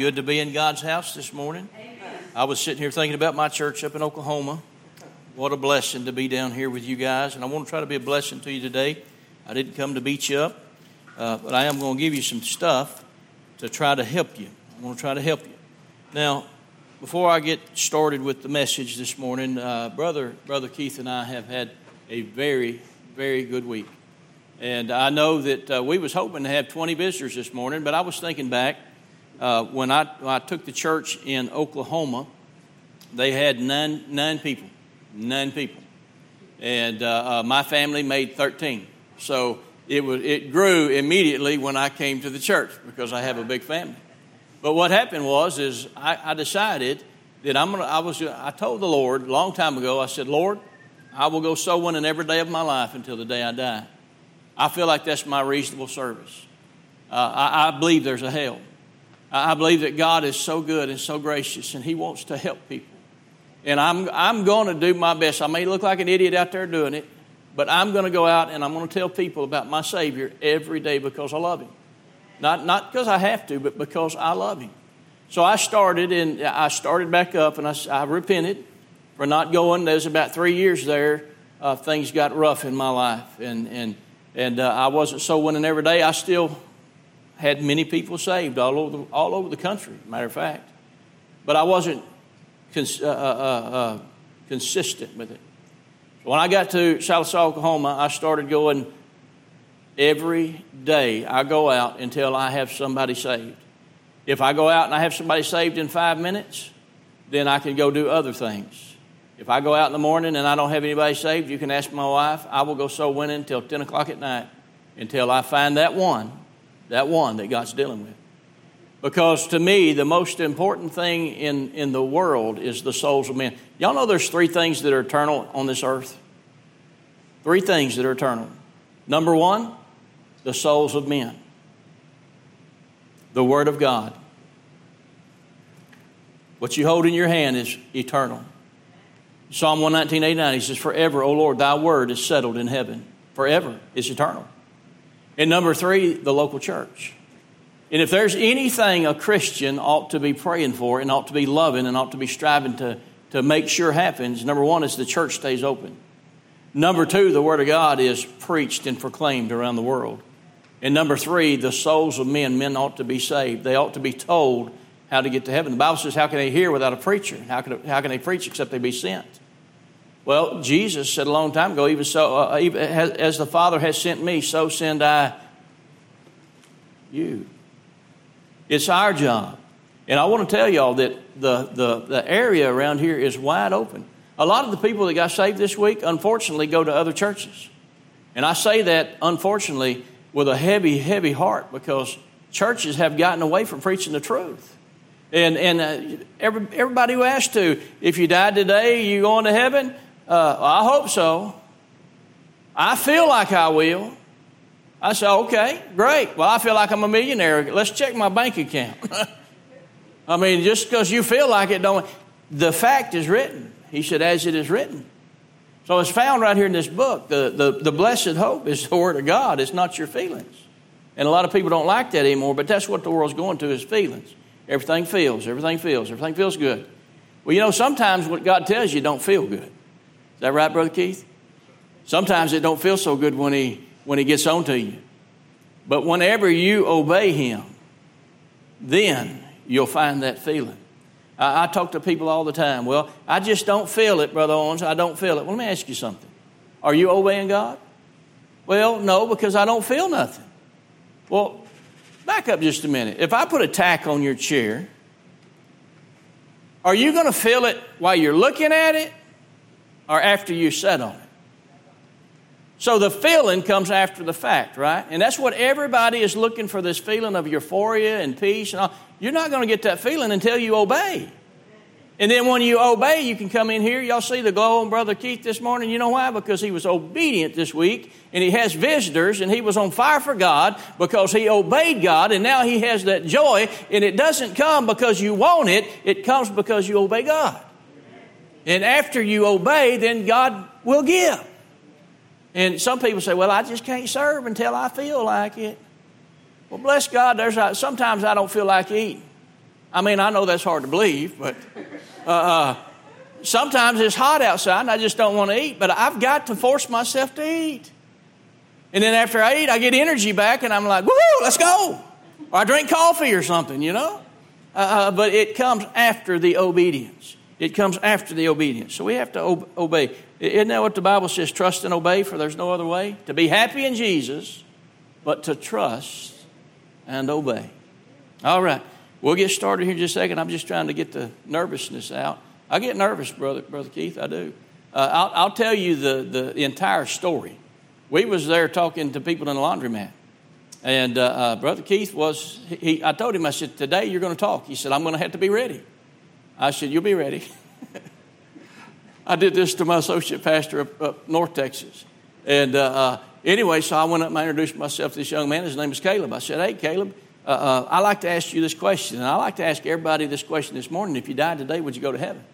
good to be in God's house this morning. I was sitting here thinking about my church up in Oklahoma. What a blessing to be down here with you guys. And I want to try to be a blessing to you today. I didn't come to beat you up, uh, but I am going to give you some stuff to try to help you. I want to try to help you. Now, before I get started with the message this morning, uh, brother brother Keith and I have had a very very good week, and I know that uh, we was hoping to have 20 visitors this morning, but I was thinking back uh, when, I, when I took the church in Oklahoma, they had nine, nine people, nine people. And uh, uh, my family made 13. So it, was, it grew immediately when I came to the church because I have a big family. But what happened was is I, I decided that I'm gonna, I, was, I told the Lord a long time ago, I said, Lord, I will go soul winning every day of my life until the day I die. I feel like that's my reasonable service. Uh, I, I believe there's a hell. I believe that God is so good and so gracious, and He wants to help people. And I'm, I'm going to do my best. I may look like an idiot out there doing it, but I'm going to go out and I'm going to tell people about my Savior every day because I love Him. Not, not because I have to, but because I love Him. So I started, and I started back up, and I, I repented for not going. There's about three years there. Uh, things got rough in my life, and and and uh, I wasn't so winning every day. I still had many people saved all over the, all over the country, matter of fact. But I wasn't cons- uh, uh, uh, uh, consistent with it. So when I got to Chillisaw, Oklahoma, I started going every day. I go out until I have somebody saved. If I go out and I have somebody saved in five minutes, then I can go do other things. If I go out in the morning and I don't have anybody saved, you can ask my wife. I will go soul winning until 10 o'clock at night until I find that one that one that God's dealing with. Because to me, the most important thing in, in the world is the souls of men. Y'all know there's three things that are eternal on this earth? Three things that are eternal. Number one, the souls of men, the Word of God. What you hold in your hand is eternal. Psalm 119, 89, he says, Forever, O Lord, thy word is settled in heaven. Forever is eternal. And number three, the local church. And if there's anything a Christian ought to be praying for and ought to be loving and ought to be striving to, to make sure happens, number one is the church stays open. Number two, the Word of God is preached and proclaimed around the world. And number three, the souls of men, men ought to be saved. They ought to be told how to get to heaven. The Bible says, How can they hear without a preacher? How can, how can they preach except they be sent? Well, Jesus said a long time ago, even so, uh, even as the Father has sent me, so send I you. It's our job. And I want to tell y'all that the, the, the area around here is wide open. A lot of the people that got saved this week, unfortunately, go to other churches. And I say that, unfortunately, with a heavy, heavy heart because churches have gotten away from preaching the truth. And, and uh, every, everybody who asks to, if you died today, you going to heaven? Uh, I hope so. I feel like I will. I said, okay, great. Well, I feel like I'm a millionaire. Let's check my bank account. I mean, just because you feel like it, don't. The fact is written. He said, as it is written. So it's found right here in this book. The, the, the blessed hope is the Word of God, it's not your feelings. And a lot of people don't like that anymore, but that's what the world's going to is feelings. Everything feels, everything feels, everything feels good. Well, you know, sometimes what God tells you don't feel good. Is that right, Brother Keith? Sometimes it don't feel so good when he when he gets on to you. But whenever you obey him, then you'll find that feeling. I, I, talk to people all the time. Well, I just don't feel it, Brother Owens. I don't feel it. Well, let me ask you something. Are you obeying God? Well, no, because I don't feel nothing. Well, back up just a minute. If I put a tack on your chair, are you going to feel it while you're looking at it or after you set on it. So the feeling comes after the fact, right? And that's what everybody is looking for this feeling of euphoria and peace and all. You're not going to get that feeling until you obey. And then when you obey, you can come in here. Y'all see the glow on Brother Keith this morning. You know why? Because he was obedient this week and he has visitors and he was on fire for God because he obeyed God and now he has that joy. And it doesn't come because you want it, it comes because you obey God. And after you obey, then God will give. And some people say, well, I just can't serve until I feel like it. Well, bless God, there's sometimes I don't feel like eating. I mean, I know that's hard to believe, but uh, uh, sometimes it's hot outside and I just don't want to eat, but I've got to force myself to eat. And then after I eat, I get energy back and I'm like, woo, let's go. Or I drink coffee or something, you know? Uh, uh but it comes after the obedience. It comes after the obedience. So we have to ob- obey. Isn't that what the Bible says? Trust and obey, for there's no other way. To be happy in Jesus, but to trust and obey. All right. We'll get started here in just a second. I'm just trying to get the nervousness out. I get nervous, brother, brother Keith. I do. Uh, I'll, I'll, tell you the, the entire story. We was there talking to people in the laundromat, and uh, uh, brother Keith was. He, I told him, I said, today you're going to talk. He said, I'm going to have to be ready. I said, you'll be ready. I did this to my associate pastor up, up North Texas, and uh, uh, anyway, so I went up and I introduced myself to this young man. His name is Caleb. I said, Hey, Caleb. Uh, uh, I like to ask you this question, and I like to ask everybody this question this morning. If you died today, would you go to heaven?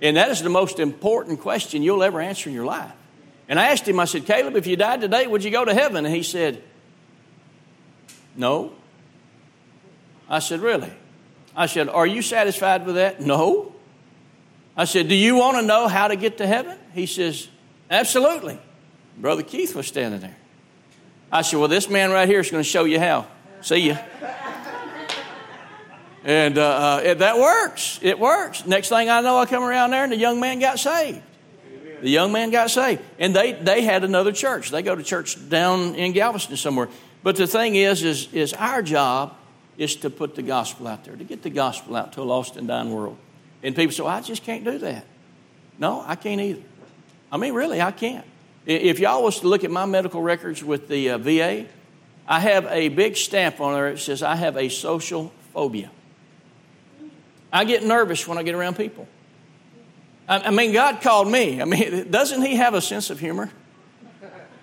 And that is the most important question you'll ever answer in your life. And I asked him, I said, Caleb, if you died today, would you go to heaven? And he said, No. I said, Really? I said, Are you satisfied with that? No. I said, Do you want to know how to get to heaven? He says, Absolutely. Brother Keith was standing there. I said, Well, this man right here is going to show you how. See ya. And uh, uh, that works. It works. Next thing I know, I come around there and the young man got saved. The young man got saved. And they, they had another church. They go to church down in Galveston somewhere. But the thing is, is, is our job is to put the gospel out there, to get the gospel out to a lost and dying world. And people say, well, I just can't do that. No, I can't either. I mean, really, I can't. If y'all was to look at my medical records with the uh, VA, I have a big stamp on there that says I have a social phobia. I get nervous when I get around people. I, I mean, God called me. I mean, doesn't He have a sense of humor?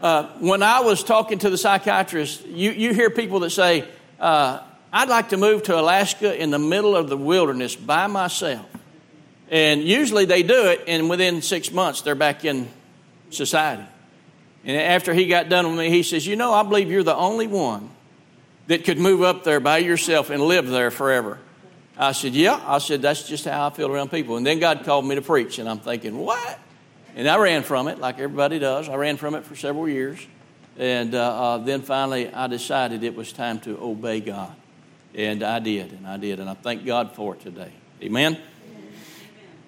Uh, when I was talking to the psychiatrist, you, you hear people that say, uh, I'd like to move to Alaska in the middle of the wilderness by myself. And usually they do it, and within six months they're back in society. And after he got done with me, he says, You know, I believe you're the only one that could move up there by yourself and live there forever. I said, Yeah. I said, That's just how I feel around people. And then God called me to preach, and I'm thinking, What? And I ran from it like everybody does. I ran from it for several years. And uh, uh, then finally, I decided it was time to obey God. And I did, and I did. And I thank God for it today. Amen.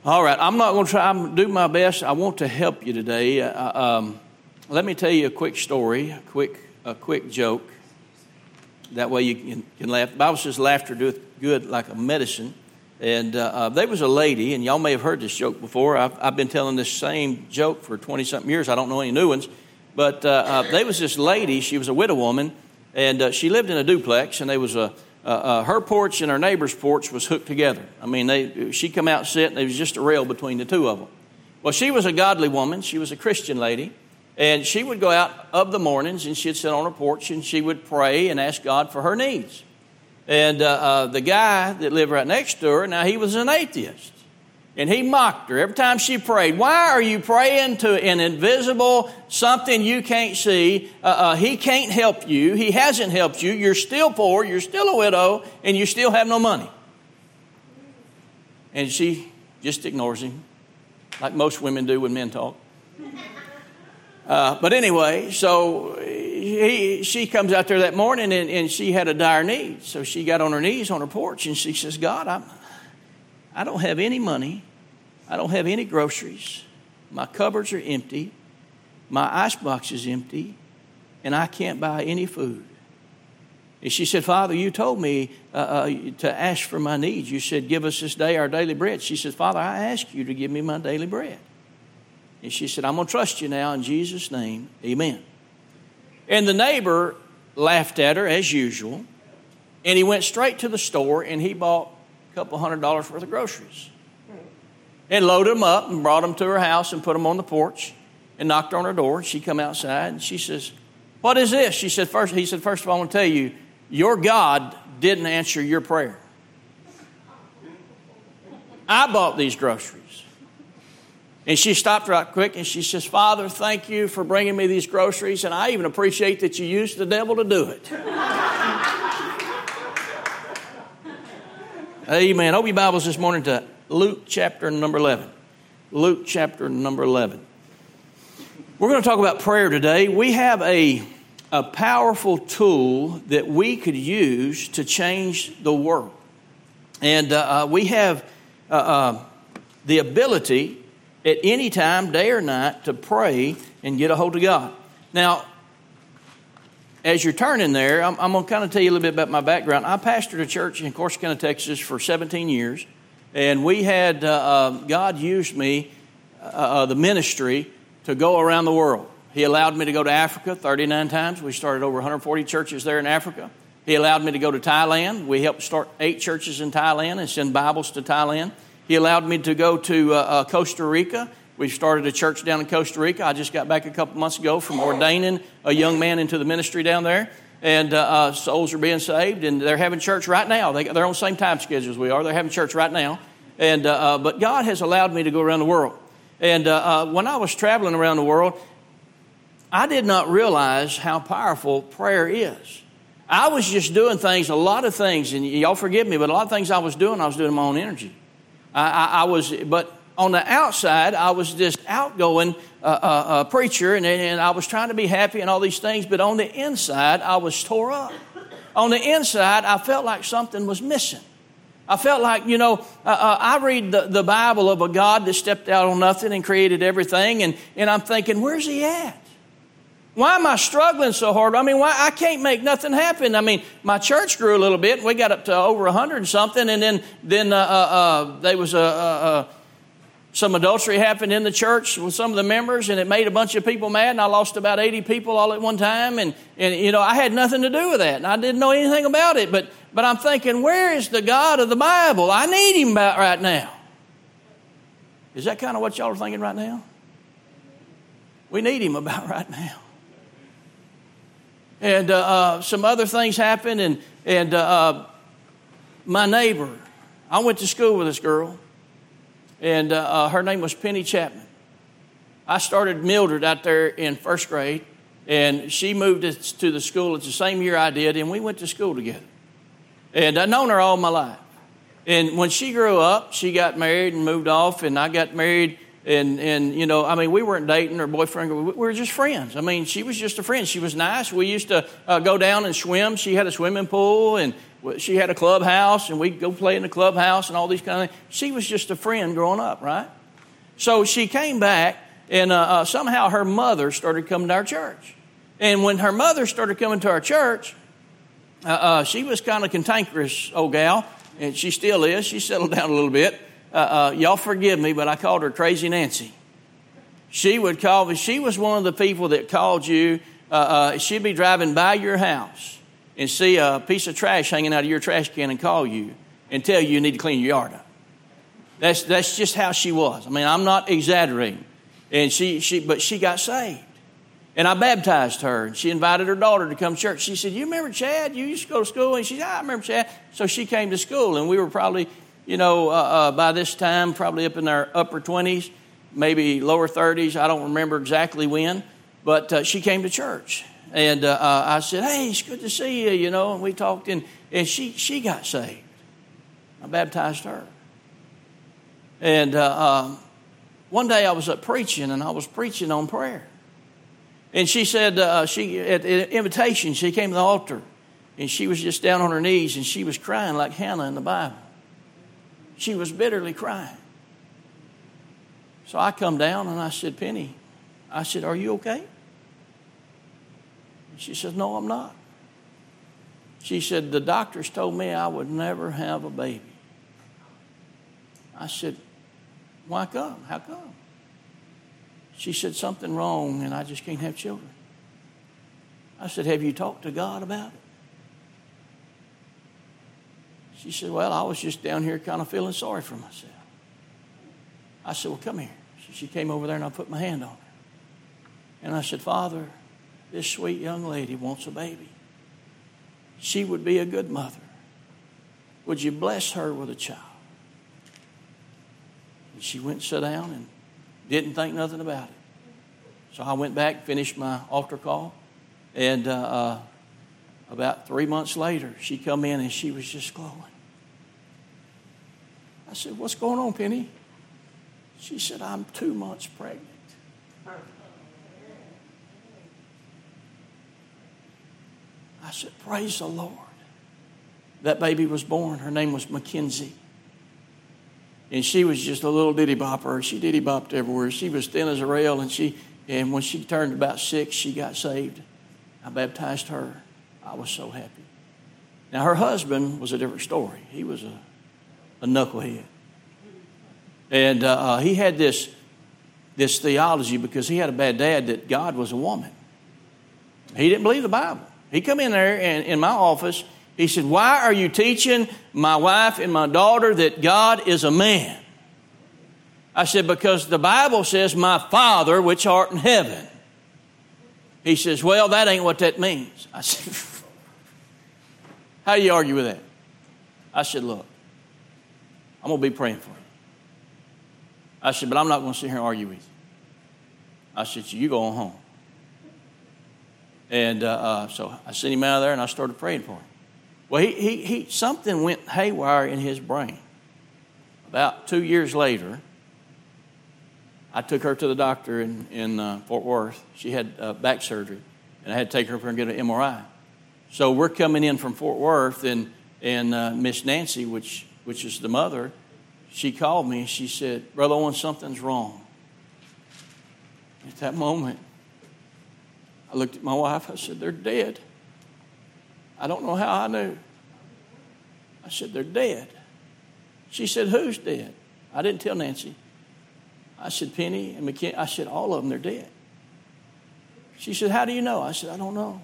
All right, I'm not going to try. I'm do my best. I want to help you today. Uh, um, let me tell you a quick story, a quick, a quick joke. That way you can, can laugh. The Bible says laughter doeth good like a medicine. And uh, uh, there was a lady, and y'all may have heard this joke before. I've, I've been telling this same joke for 20 something years. I don't know any new ones. But uh, uh, there was this lady, she was a widow woman, and uh, she lived in a duplex, and there was a, uh, uh, her porch and her neighbor's porch was hooked together. I mean, they, she come out sit, and there was just a rail between the two of them. Well, she was a godly woman. She was a Christian lady. And she would go out of the mornings, and she'd sit on her porch, and she would pray and ask God for her needs. And uh, uh, the guy that lived right next to her, now he was an atheist. And he mocked her every time she prayed. Why are you praying to an invisible something you can't see? Uh, uh, he can't help you. He hasn't helped you. You're still poor. You're still a widow, and you still have no money. And she just ignores him, like most women do when men talk. Uh, but anyway, so he, she comes out there that morning and, and she had a dire need. So she got on her knees on her porch and she says, God, I'm, I don't have any money. I don't have any groceries. My cupboards are empty. My icebox is empty. And I can't buy any food. And she said, Father, you told me uh, uh, to ask for my needs. You said, Give us this day our daily bread. She said, Father, I ask you to give me my daily bread. And she said, I'm going to trust you now in Jesus' name. Amen. And the neighbor laughed at her as usual. And he went straight to the store and he bought a couple hundred dollars worth of groceries and loaded them up and brought them to her house and put them on the porch and knocked on her door. She come outside and she says, "What is this?" She said, first, he said, first of all, I want to tell you, your God didn't answer your prayer. I bought these groceries." And she stopped right quick and she says, Father, thank you for bringing me these groceries, and I even appreciate that you used the devil to do it. Amen. Open your Bibles this morning to Luke chapter number 11. Luke chapter number 11. We're going to talk about prayer today. We have a, a powerful tool that we could use to change the world. And uh, uh we have uh, uh, the ability at any time, day or night, to pray and get a hold of God. Now, as you're turning there, I'm, I'm going to kind of tell you a little bit about my background. I pastored a church in Corsicana, Texas for 17 years, and we had, uh, uh, God used me, uh, uh, the ministry, to go around the world. He allowed me to go to Africa 39 times. We started over 140 churches there in Africa. He allowed me to go to Thailand. We helped start eight churches in Thailand and send Bibles to Thailand. He allowed me to go to uh, uh, Costa Rica we started a church down in Costa Rica. I just got back a couple months ago from ordaining a young man into the ministry down there. And uh, uh, souls are being saved, and they're having church right now. They, are on the same time schedule as we are. They're having church right now. And, uh, uh but God has allowed me to go around the world. And uh, uh, when I was traveling around the world, I did not realize how powerful prayer is. I was just doing things, a lot of things, and y'all forgive me, but a lot of things I was doing, I was doing my own energy. I, I, I was, but on the outside, I was this outgoing uh, uh, uh, preacher and, and I was trying to be happy and all these things, but on the inside, I was tore up. On the inside, I felt like something was missing. I felt like, you know, uh, uh, I read the, the Bible of a God that stepped out on nothing and created everything, and, and I'm thinking, where's he at? Why am I struggling so hard? I mean, why I can't make nothing happen? I mean, my church grew a little bit. And we got up to over hundred something, and then then uh, uh, uh there was a, a, a some adultery happened in the church with some of the members and it made a bunch of people mad and i lost about 80 people all at one time and, and you know i had nothing to do with that and i didn't know anything about it but but i'm thinking where is the god of the bible? I need him about right now. Is that kind of what y'all are thinking right now? We need him about right now. And uh, uh, some other things happened and and uh, uh my neighbor i went to school with this girl and uh, uh, her name was Penny Chapman. I started Mildred out there in first grade, and she moved to the school. It's the same year I did, and we went to school together. And I've known her all my life. And when she grew up, she got married and moved off, and I got married. And, and you know, I mean, we weren't dating or boyfriend. We were just friends. I mean, she was just a friend. She was nice. We used to uh, go down and swim. She had a swimming pool, and she had a clubhouse and we'd go play in the clubhouse and all these kind of things. She was just a friend growing up, right? So she came back and uh, uh, somehow her mother started coming to our church. And when her mother started coming to our church, uh, uh she was kind of cantankerous old gal, and she still is. She settled down a little bit. Uh, uh, y'all forgive me, but I called her Crazy Nancy. She would call me. She was one of the people that called you. she'd be driving by your house and see a piece of trash hanging out of your trash can and call you and tell you you need to clean your yard up. That's, that's just how she was. I mean, I'm not exaggerating. And she, she, but she got saved. And I baptized her, and she invited her daughter to come to church. She said, You remember Chad? You used to go to school? And she said, I remember Chad. So she came to school, and we were probably, you know, uh, uh, by this time, probably up in our upper 20s, maybe lower 30s. I don't remember exactly when, but uh, she came to church. And uh, uh, I said, Hey, it's good to see you, you know. And we talked, and, and she, she got saved. I baptized her. And uh, um, one day I was up preaching, and I was preaching on prayer. And she said, uh, she at the invitation, she came to the altar, and she was just down on her knees, and she was crying like Hannah in the Bible. She was bitterly crying. So I come down and I said, Penny, I said, Are you okay? She said, No, I'm not. She said, The doctors told me I would never have a baby. I said, Why come? How come? She said, Something wrong and I just can't have children. I said, Have you talked to God about it? She said, Well, I was just down here kind of feeling sorry for myself. I said, Well, come here. She came over there and I put my hand on her. And I said, Father, this sweet young lady wants a baby. She would be a good mother. Would you bless her with a child? And she went and sat down and didn't think nothing about it. So I went back, finished my altar call, and uh, uh, about three months later, she come in and she was just glowing. I said, What's going on, Penny? She said, I'm two months pregnant. I said, Praise the Lord. That baby was born. Her name was Mackenzie. And she was just a little ditty bopper. She ditty bopped everywhere. She was thin as a rail, and she and when she turned about six, she got saved. I baptized her. I was so happy. Now her husband was a different story. He was a, a knucklehead. And uh, uh he had this, this theology because he had a bad dad that God was a woman. He didn't believe the Bible. He come in there and in my office, he said, Why are you teaching my wife and my daughter that God is a man? I said, Because the Bible says, My Father which art in heaven. He says, Well, that ain't what that means. I said, How do you argue with that? I said, Look, I'm going to be praying for you. I said, But I'm not going to sit here and argue with you. I said, So you go on home. And uh, uh, so I sent him out of there and I started praying for him. Well, he, he, he, something went haywire in his brain. About two years later, I took her to the doctor in, in uh, Fort Worth. She had uh, back surgery, and I had to take her for and get an MRI. So we're coming in from Fort Worth, and, and uh, Miss Nancy, which, which is the mother, she called me and she said, Brother Owen, something's wrong. At that moment, I looked at my wife. I said, They're dead. I don't know how I knew. I said, They're dead. She said, Who's dead? I didn't tell Nancy. I said, Penny and McKinney. I said, All of them, they're dead. She said, How do you know? I said, I don't know.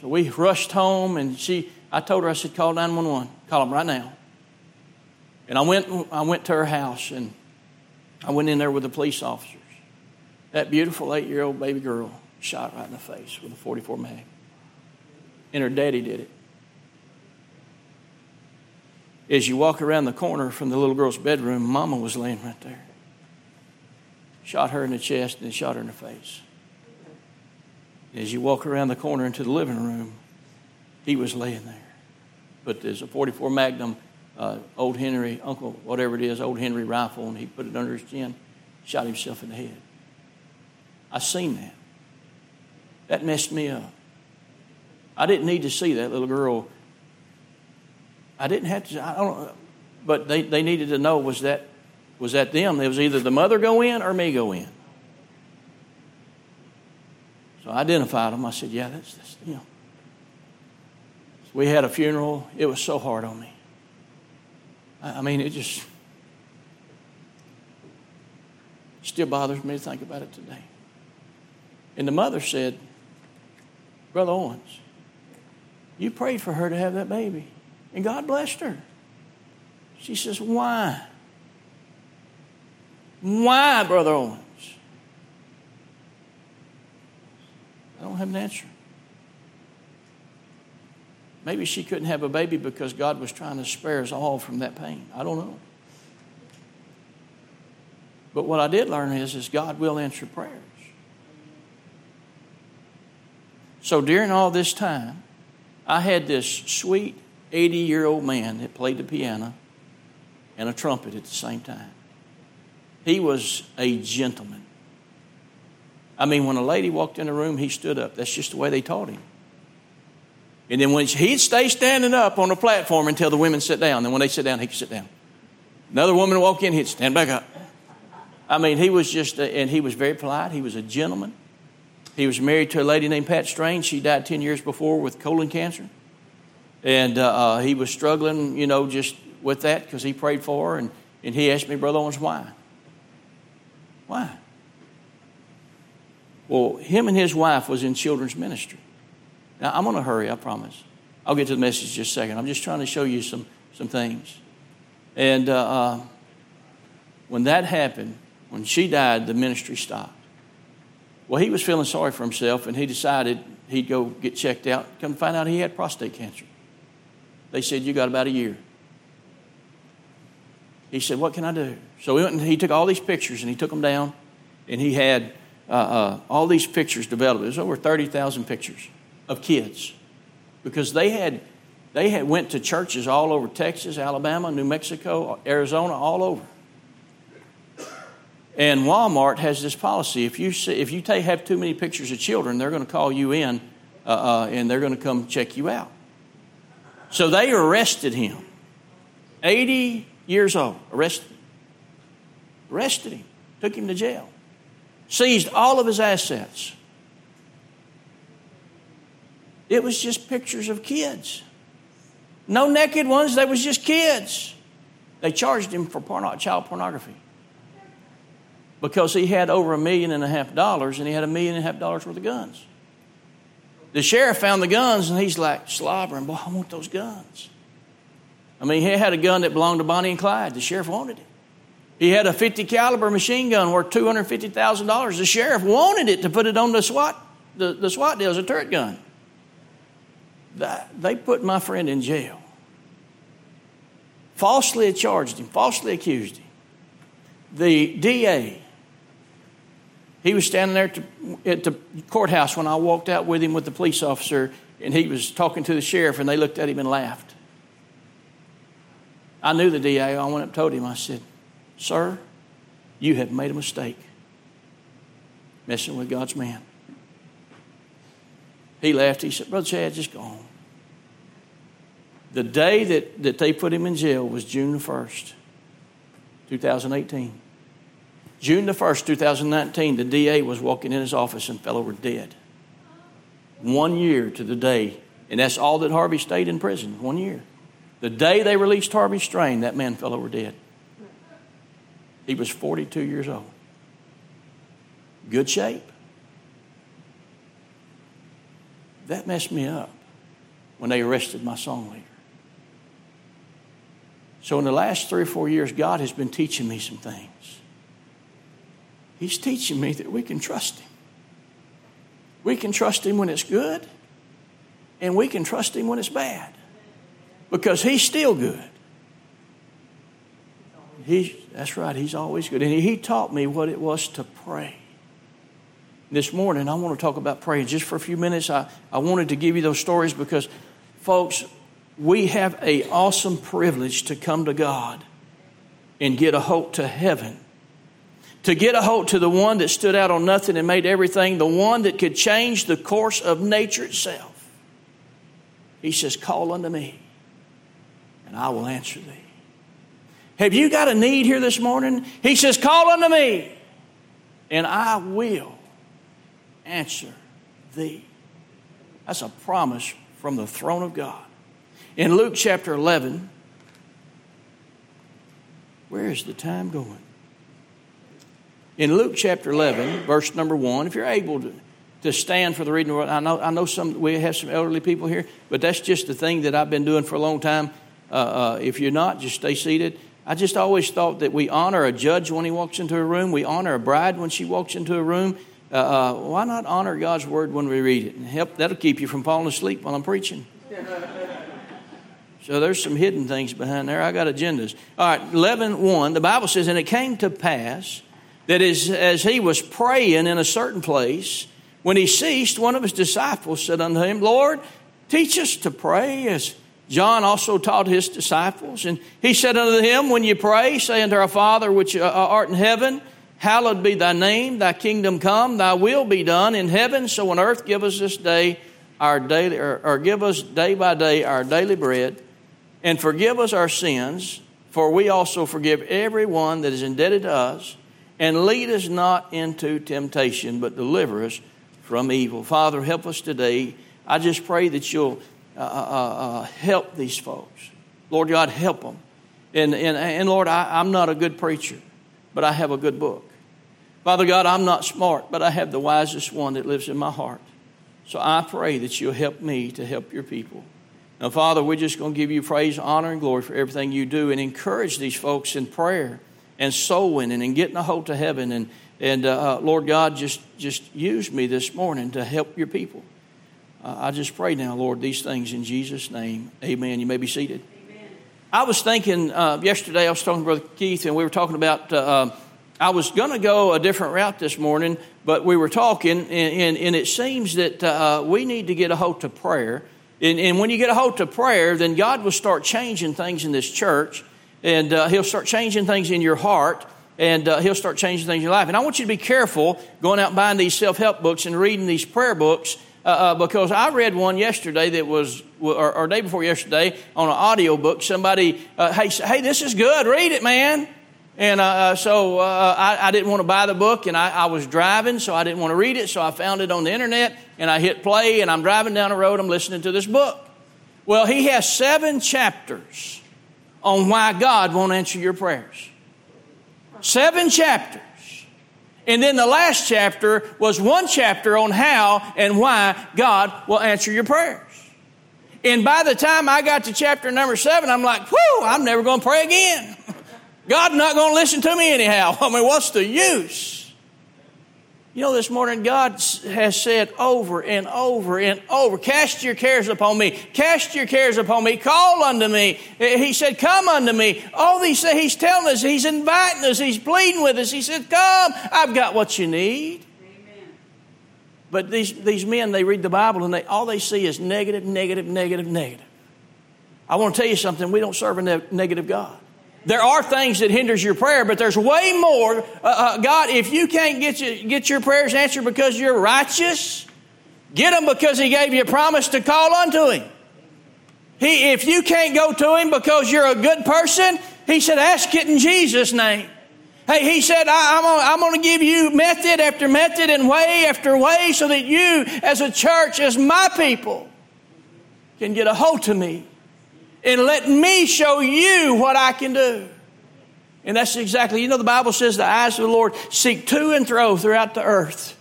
So we rushed home, and she, I told her, I said, Call 911. Call them right now. And I went, I went to her house, and I went in there with a police officers. That beautiful eight year old baby girl shot right in the face with a 44 mag and her daddy did it. As you walk around the corner from the little girl's bedroom, Mama was laying right there. Shot her in the chest and then shot her in the face. As you walk around the corner into the living room, he was laying there. But there's a 44 Magnum, uh, old Henry, Uncle, whatever it is, old Henry rifle, and he put it under his chin, shot himself in the head. I seen that. That messed me up. I didn't need to see that little girl. I didn't have to. I don't. But they, they needed to know was that was that them? It was either the mother go in or me go in. So I identified them. I said, "Yeah, that's, that's you know." We had a funeral. It was so hard on me. I mean, it just still bothers me to think about it today. And the mother said, Brother Owens, you prayed for her to have that baby, and God blessed her. She says, Why? Why, Brother Owens? I don't have an answer. Maybe she couldn't have a baby because God was trying to spare us all from that pain. I don't know. But what I did learn is, is God will answer prayers. So during all this time, I had this sweet 80 year old man that played the piano and a trumpet at the same time. He was a gentleman. I mean, when a lady walked in the room, he stood up. That's just the way they taught him. And then when he'd stay standing up on the platform until the women sit down. Then when they sit down, he could sit down. Another woman would walk in, he'd stand back up. I mean, he was just, a, and he was very polite. He was a gentleman. He was married to a lady named Pat Strange. She died 10 years before with colon cancer. And uh, uh, he was struggling, you know, just with that because he prayed for her. And, and he asked me, Brother Owens, why? Why? Well, him and his wife was in children's ministry. Now, I'm going to hurry, I promise. I'll get to the message just a second. I'm just trying to show you some, some things. And uh, uh when that happened, when she died, the ministry stopped. Well, he was feeling sorry for himself, and he decided he'd go get checked out. Come find out he had prostate cancer. They said, You got about a year. He said, What can I do? So he went and he took all these pictures and he took them down, and he had uh, uh, all these pictures developed. There's over 30,000 pictures of kids because they had They had went to churches all over Texas, Alabama, New Mexico, Arizona, all over. And Walmart has this policy: if you see, if you take, have too many pictures of children, they're going to call you in, uh, uh, and they're going to come check you out. So they arrested him. 80 years old, arrested him. Arrested him, took him to jail, seized all of his assets. It was just pictures of kids. No naked ones, they was just kids. They charged him for porno- child pornography because he had over a million and a half dollars and he had a million and a half dollars worth of guns. The sheriff found the guns and he's like slobbering, boy, I want those guns. I mean, he had a gun that belonged to Bonnie and Clyde. The sheriff wanted it. He had a 50 caliber machine gun worth $250,000. The sheriff wanted it to put it on the SWAT, the, the SWAT deal as a turret gun. They put my friend in jail. Falsely charged him, falsely accused him. The DA, he was standing there at the courthouse when I walked out with him with the police officer, and he was talking to the sheriff, and they looked at him and laughed. I knew the DA. I went up and told him, I said, Sir, you have made a mistake messing with God's man. He left. He said, Brother Chad, just go. The day that, that they put him in jail was June the 1st, 2018. June the 1st, 2019, the DA was walking in his office and fell over dead. One year to the day. And that's all that Harvey stayed in prison, one year. The day they released Harvey Strange, that man fell over dead. He was 42 years old. Good shape. That messed me up when they arrested my song leader. So, in the last three or four years, God has been teaching me some things. He's teaching me that we can trust Him. We can trust Him when it's good, and we can trust Him when it's bad because He's still good. He, that's right, He's always good. And He taught me what it was to pray. This morning, I want to talk about praying just for a few minutes. I, I wanted to give you those stories because, folks, we have a awesome privilege to come to God and get a hope to heaven. To get a hope to the one that stood out on nothing and made everything, the one that could change the course of nature itself. He says, Call unto me and I will answer thee. Have you got a need here this morning? He says, Call unto me, and I will answer thee. That's a promise from the throne of God. In Luke chapter 11, where is the time going? In Luke chapter 11, verse number 1, if you're able to, to stand for the reading of the word, I know, I know some, we have some elderly people here, but that's just the thing that I've been doing for a long time. Uh, uh, if you're not, just stay seated. I just always thought that we honor a judge when he walks into a room, we honor a bride when she walks into a room. Uh, uh, why not honor God's word when we read it? And help that'll keep you from falling asleep while I'm preaching. so there's some hidden things behind there. I got agendas. All right, 11 1, the Bible says, And it came to pass that as, as he was praying in a certain place, when he ceased, one of his disciples said unto him, Lord, teach us to pray as John also taught his disciples, and he said unto them, When you pray, say unto our Father which uh, art in heaven, Hallowed be thy name, thy kingdom come, thy will be done in heaven, so on earth give us this day our daily, or, or give us day by day our daily bread, and forgive us our sins, for we also forgive everyone that is indebted to us, and lead us not into temptation, but deliver us from evil. Father, help us today. I just pray that you'll uh, uh, uh, help these folks. Lord God, help them. And, and, and Lord, I, I'm not a good preacher, but I have a good book. Father God, I'm not smart, but I have the wisest one that lives in my heart. So I pray that you'll help me to help your people. Now, Father, we're just going to give you praise, honor, and glory for everything you do and encourage these folks in prayer and soul winning and getting a hold to heaven. And, and uh, Lord God, just, just use me this morning to help your people. Uh, I just pray now, Lord, these things in Jesus' name. Amen. You may be seated. Amen. I was thinking uh, yesterday, I was talking to Brother Keith, and we were talking about. Uh, um, I was going to go a different route this morning, but we were talking, and, and, and it seems that uh, we need to get a hold to prayer. And, and when you get a hold to prayer, then God will start changing things in this church, and uh, He'll start changing things in your heart, and uh, He'll start changing things in your life. And I want you to be careful going out and buying these self help books and reading these prayer books. Uh, uh, because I read one yesterday that was, or, or day before yesterday, on an audio book. Somebody, uh, hey, hey, this is good. Read it, man. And uh, uh so uh, I, I, didn't want to buy the book, and I, I, was driving, so I didn't want to read it. So I found it on the internet, and I hit play, and I'm driving down the road. I'm listening to this book. Well, he has seven chapters on why God won't answer your prayers. Seven chapters. And then the last chapter was one chapter on how and why God will answer your prayers. And by the time I got to chapter number seven, I'm like, whew, I'm never going to pray again. God's not going to listen to me anyhow. I mean, what's the use? You know, this morning God has said over and over and over, cast your cares upon me, cast your cares upon me, call unto me. Eh, he said, come unto me. All these things, He's telling us, He's inviting us, He's pleading with us. He said, come, I've got what you need. Amen. But these, these men, they read the Bible and they, all they see is negative, negative, negative, negative. I want to tell you something, we don't serve a ne- negative God. There are things that hinders your prayer, but there's way more. Uh, uh, God, if you can't get, you, get your prayers answered because you're righteous, get them because He gave you a promise to call unto Him. He, if you can't go to Him because you're a good person, He said, ask it in Jesus' name. Hey, He said, I, am going to give you method after method and way after way so that you, as a church, as my people, can get a hold to me and let me show you what I can do. And that's exactly, you know, the Bible says the eyes of the Lord seek to and fro throughout the earth.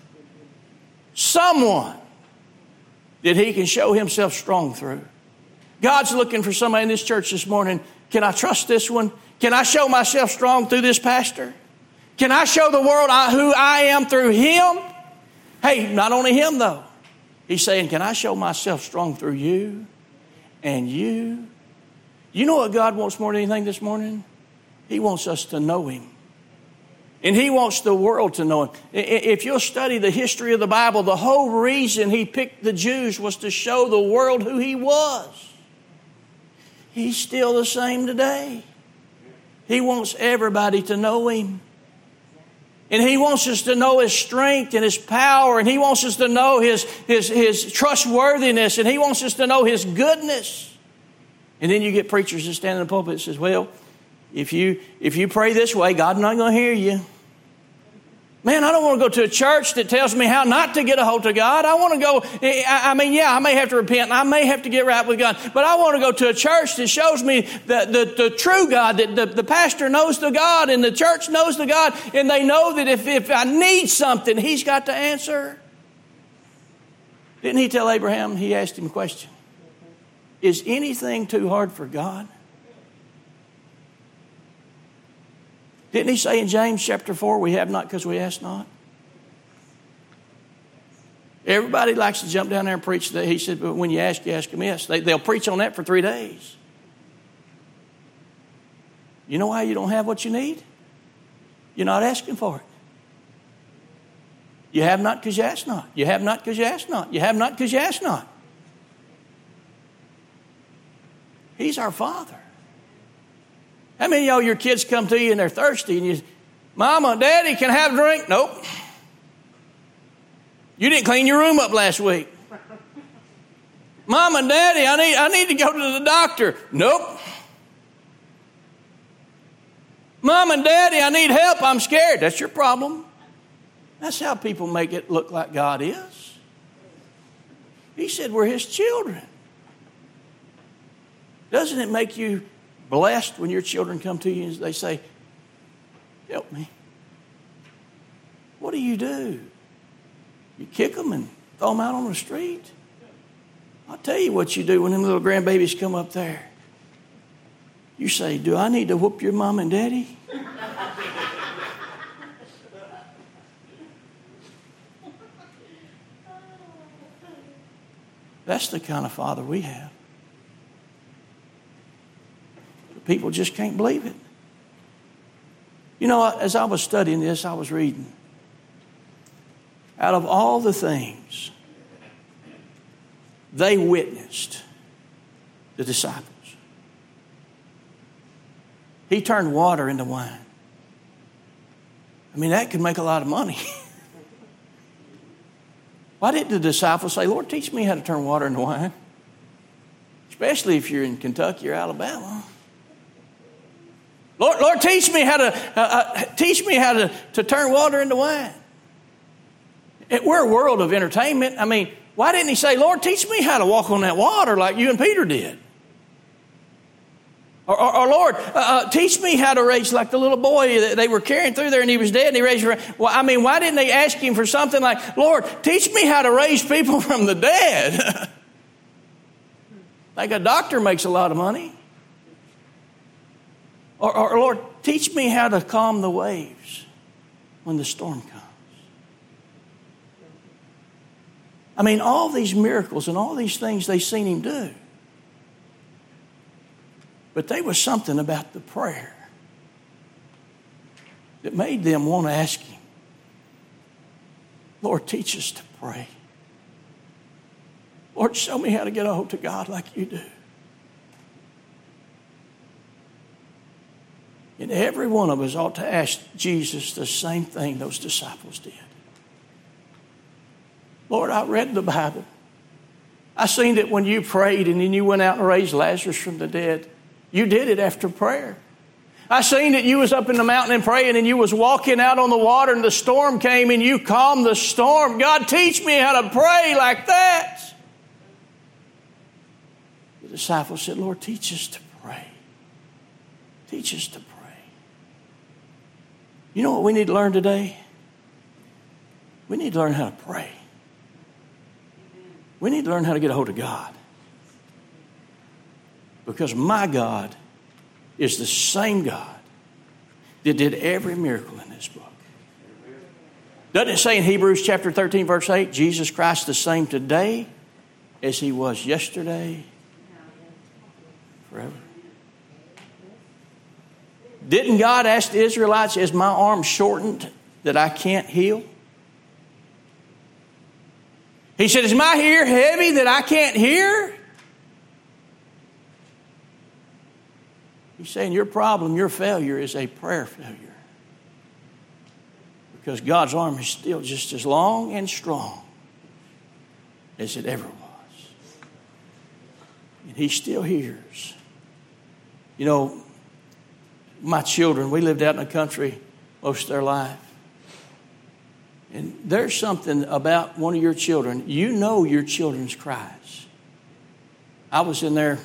Someone that He can show Himself strong through. God's looking for somebody in this church this morning. Can I trust this one? Can I show myself strong through this pastor? Can I show the world who I am through him? Hey, not only him though. He's saying, Can I show myself strong through you and you you know what God wants more than anything this morning? He wants us to know Him. And He wants the world to know Him. If you'll study the history of the Bible, the whole reason He picked the Jews was to show the world who He was. He's still the same today. He wants everybody to know Him. And He wants us to know His strength and His power, and He wants us to know His, His, His trustworthiness, and He wants us to know His goodness. And then you get preachers that stand in the pulpit and says, well, if you, if you pray this way, God's not going to hear you. Man, I don't want to go to a church that tells me how not to get a hold of God. I want to go, eh, I mean, yeah, I may have to repent I may have to get right with God, but I want to go to a church that shows me the, the, the true God, that the, the pastor knows the God and the church knows the God, and they know that if, if I need something, He's got to answer. Didn't He tell Abraham? He asked him a question. Is anything too hard for God? Didn't he say in James chapter 4, we have not because we ask not? Everybody likes to jump down there and preach that. He said, but when you ask, you ask amiss. They, they'll preach on that for three days. You know why you don't have what you need? You're not asking for it. You have not because you ask not. You have not because you ask not. You have not because you ask not. He's our Father. How many of y'all, your kids come to you and they're thirsty and you, Mama, Daddy, can I have a drink? Nope. You didn't clean your room up last week. Mama, Daddy, I need, I need to go to the doctor. Nope. Mom and Daddy, I need help. I'm scared. That's your problem. That's how people make it look like God is. He said we're His children. Doesn't it make you blessed when your children come to you and they say, Help me? What do you do? You kick them and throw them out on the street? I'll tell you what you do when them little grandbabies come up there. You say, Do I need to whoop your mom and daddy? That's the kind of father we have. People just can't believe it. You know, as I was studying this, I was reading. Out of all the things they witnessed the disciples. He turned water into wine. I mean, that could make a lot of money. Why didn't the disciples say, Lord, teach me how to turn water into wine? Especially if you're in Kentucky or Alabama. Lord, Lord teach me how to uh, uh, teach me how to, to turn water into wine. We're a world of entertainment. I mean, why didn't he say, Lord, teach me how to walk on that water like you and Peter did? Or, or, or Lord, uh, uh, teach me how to raise like the little boy that they were carrying through there and he was dead and he raised. Well, I mean, why didn't they ask him for something like, Lord, teach me how to raise people from the dead? like a doctor makes a lot of money. Or, or Lord, teach me how to calm the waves when the storm comes. I mean, all these miracles and all these things they seen him do. But there was something about the prayer that made them want to ask Him, Lord, teach us to pray. Lord, show me how to get a hold to God like you do. And every one of us ought to ask Jesus the same thing those disciples did. Lord, I read the Bible. I seen that when you prayed and then you went out and raised Lazarus from the dead. You did it after prayer. I seen that you was up in the mountain and praying and you was walking out on the water and the storm came and you calmed the storm. God, teach me how to pray like that. The disciples said, Lord, teach us to pray. Teach us to. You know what we need to learn today? We need to learn how to pray. We need to learn how to get a hold of God. Because my God is the same God that did every miracle in this book. Doesn't it say in Hebrews chapter 13, verse 8, Jesus Christ the same today as he was yesterday, forever? Didn't God ask the Israelites, Is my arm shortened that I can't heal? He said, Is my ear heavy that I can't hear? He's saying your problem, your failure is a prayer failure. Because God's arm is still just as long and strong as it ever was. And He still hears. You know, my children, we lived out in the country most of their life. And there's something about one of your children. You know your children's cries. I was in there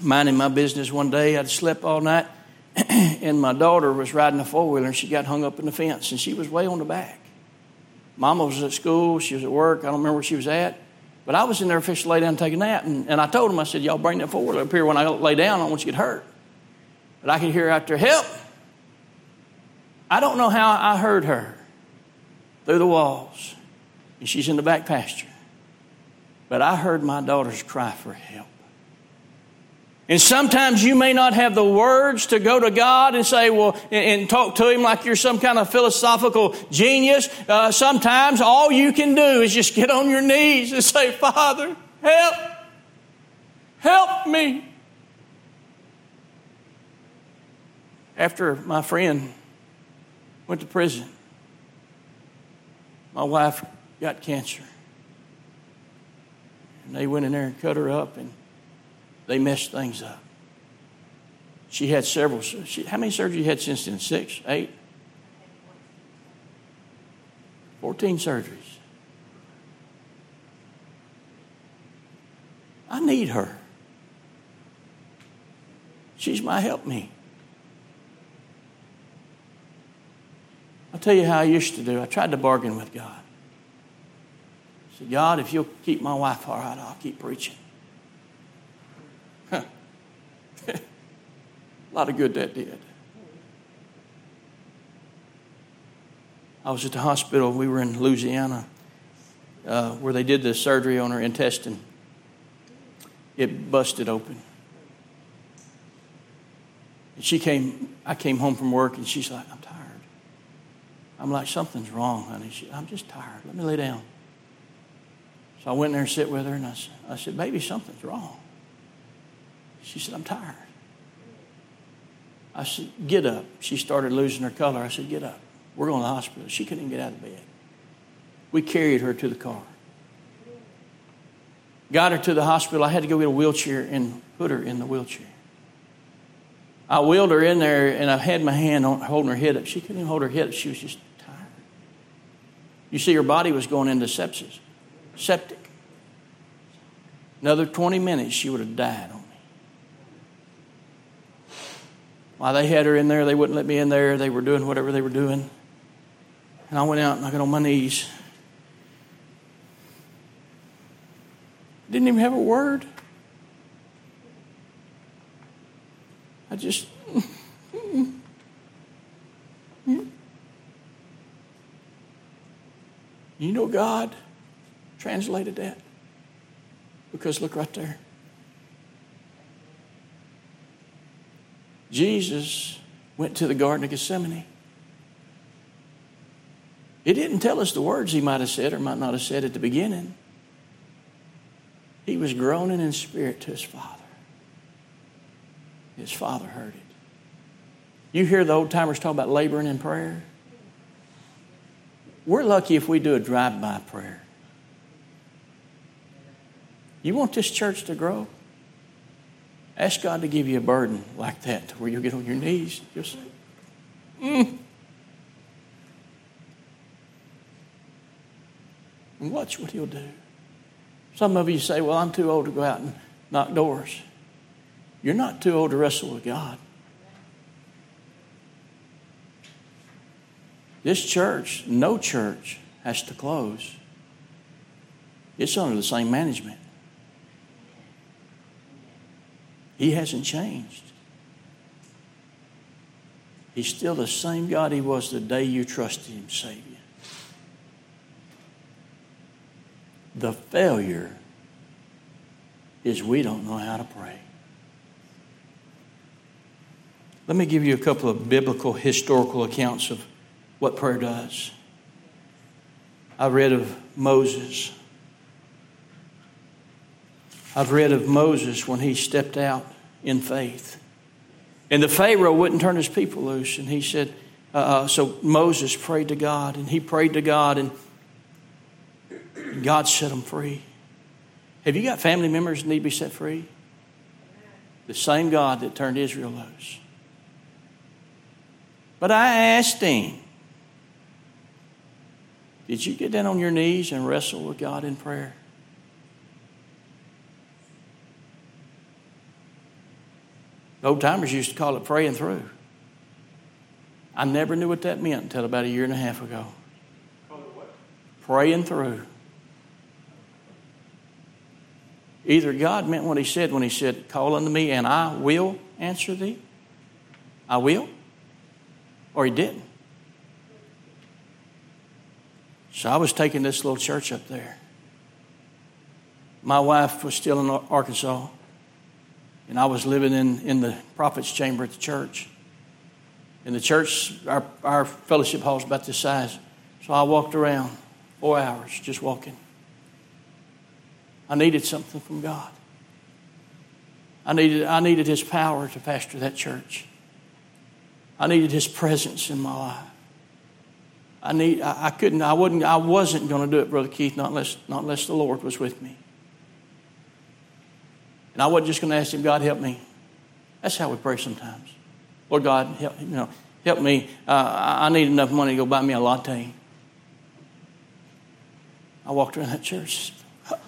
minding my business one day. I'd slept all night, and my daughter was riding a four wheeler, and she got hung up in the fence, and she was way on the back. Mama was at school, she was at work. I don't remember where she was at, but I was in there fixing to lay down and take a nap, and, and I told them, I said, "Y'all bring that four wheeler up here when I lay down. I don't want you to get hurt." But I could hear out there, "Help!" I don't know how I heard her through the walls, and she's in the back pasture. But I heard my daughter's cry for help. And sometimes you may not have the words to go to God and say, well, and, talk to Him like you're some kind of philosophical genius. Uh, sometimes all you can do is just get on your knees and say, Father, help. Help me. After my friend went to prison, my wife got cancer. And they went in there and cut her up and they messed things up. She had several. She, how many surgeries you had since then? Six, eight, fourteen surgeries. I need her. She's my help me. Tell you how I used to do. I tried to bargain with God. I said, God, if you'll keep my wife all right, I'll keep preaching. a lot of good that did. I was at the hospital. We were in Louisiana uh, where they did the surgery on her intestine. It busted open. And she came, I came home from work and she's like, I'm. I'm like, something's wrong, honey. She, I'm just tired. Let me lay down. So I went there and sit with her and I, I said, baby, something's wrong. She said, I'm tired. I said, Get up. She started losing her color. I said, Get up. We're going to the hospital. She couldn't even get out of bed. We carried her to the car. Got her to the hospital. I had to go get a wheelchair and put her in the wheelchair. I wheeled her in there and I had my hand on, holding her head up. She couldn't even hold her head up. She was just. You see, her body was going into sepsis, septic. Another 20 minutes, she would have died on me. While they had her in there, they wouldn't let me in there. They were doing whatever they were doing. And I went out and I got on my knees. Didn't even have a word. I just. You know, God translated that. Because look right there. Jesus went to the Garden of Gethsemane. It didn't tell us the words he might have said or might not have said at the beginning. He was groaning in spirit to his Father. His Father heard it. You hear the old timers talk about laboring in prayer? We're lucky if we do a drive by prayer. You want this church to grow? Ask God to give you a burden like that where you'll get on your knees. Say, mm. And watch what He'll do. Some of you say, Well, I'm too old to go out and knock doors. You're not too old to wrestle with God. This church, no church, has to close. It's under the same management. He hasn't changed. He's still the same God he was the day you trusted him, Savior. The failure is we don't know how to pray. Let me give you a couple of biblical historical accounts of what prayer does. I've read of Moses. I've read of Moses when he stepped out in faith. And the Pharaoh wouldn't turn his people loose. And he said, uh, so Moses prayed to God, and he prayed to God, and God set him free. Have you got family members that need to be set free? The same God that turned Israel loose. But I asked him, Did you get down on your knees and wrestle with God in prayer? Old timers used to call it praying through. I never knew what that meant until about a year and a half ago. Called it what? Praying through. Either God meant what He said when He said, Call unto me and I will answer thee. I will. Or He didn't. So I was taking this little church up there. My wife was still in Arkansas. And I was living in, in the prophet's chamber at the church. In the church, our, our fellowship hall is about this size. So I walked around four hours just walking. I needed something from God. I needed, I needed His power to pastor that church. I needed His presence in my life. I need, I, I couldn't, I wouldn't, I wasn't going to do it, Brother Keith, not unless, not unless the Lord was with me. And I wasn't just going to ask him, God, help me. That's how we pray sometimes. Lord God, help, you know, help me. Uh, I need enough money to go buy me a latte. I walked around that church.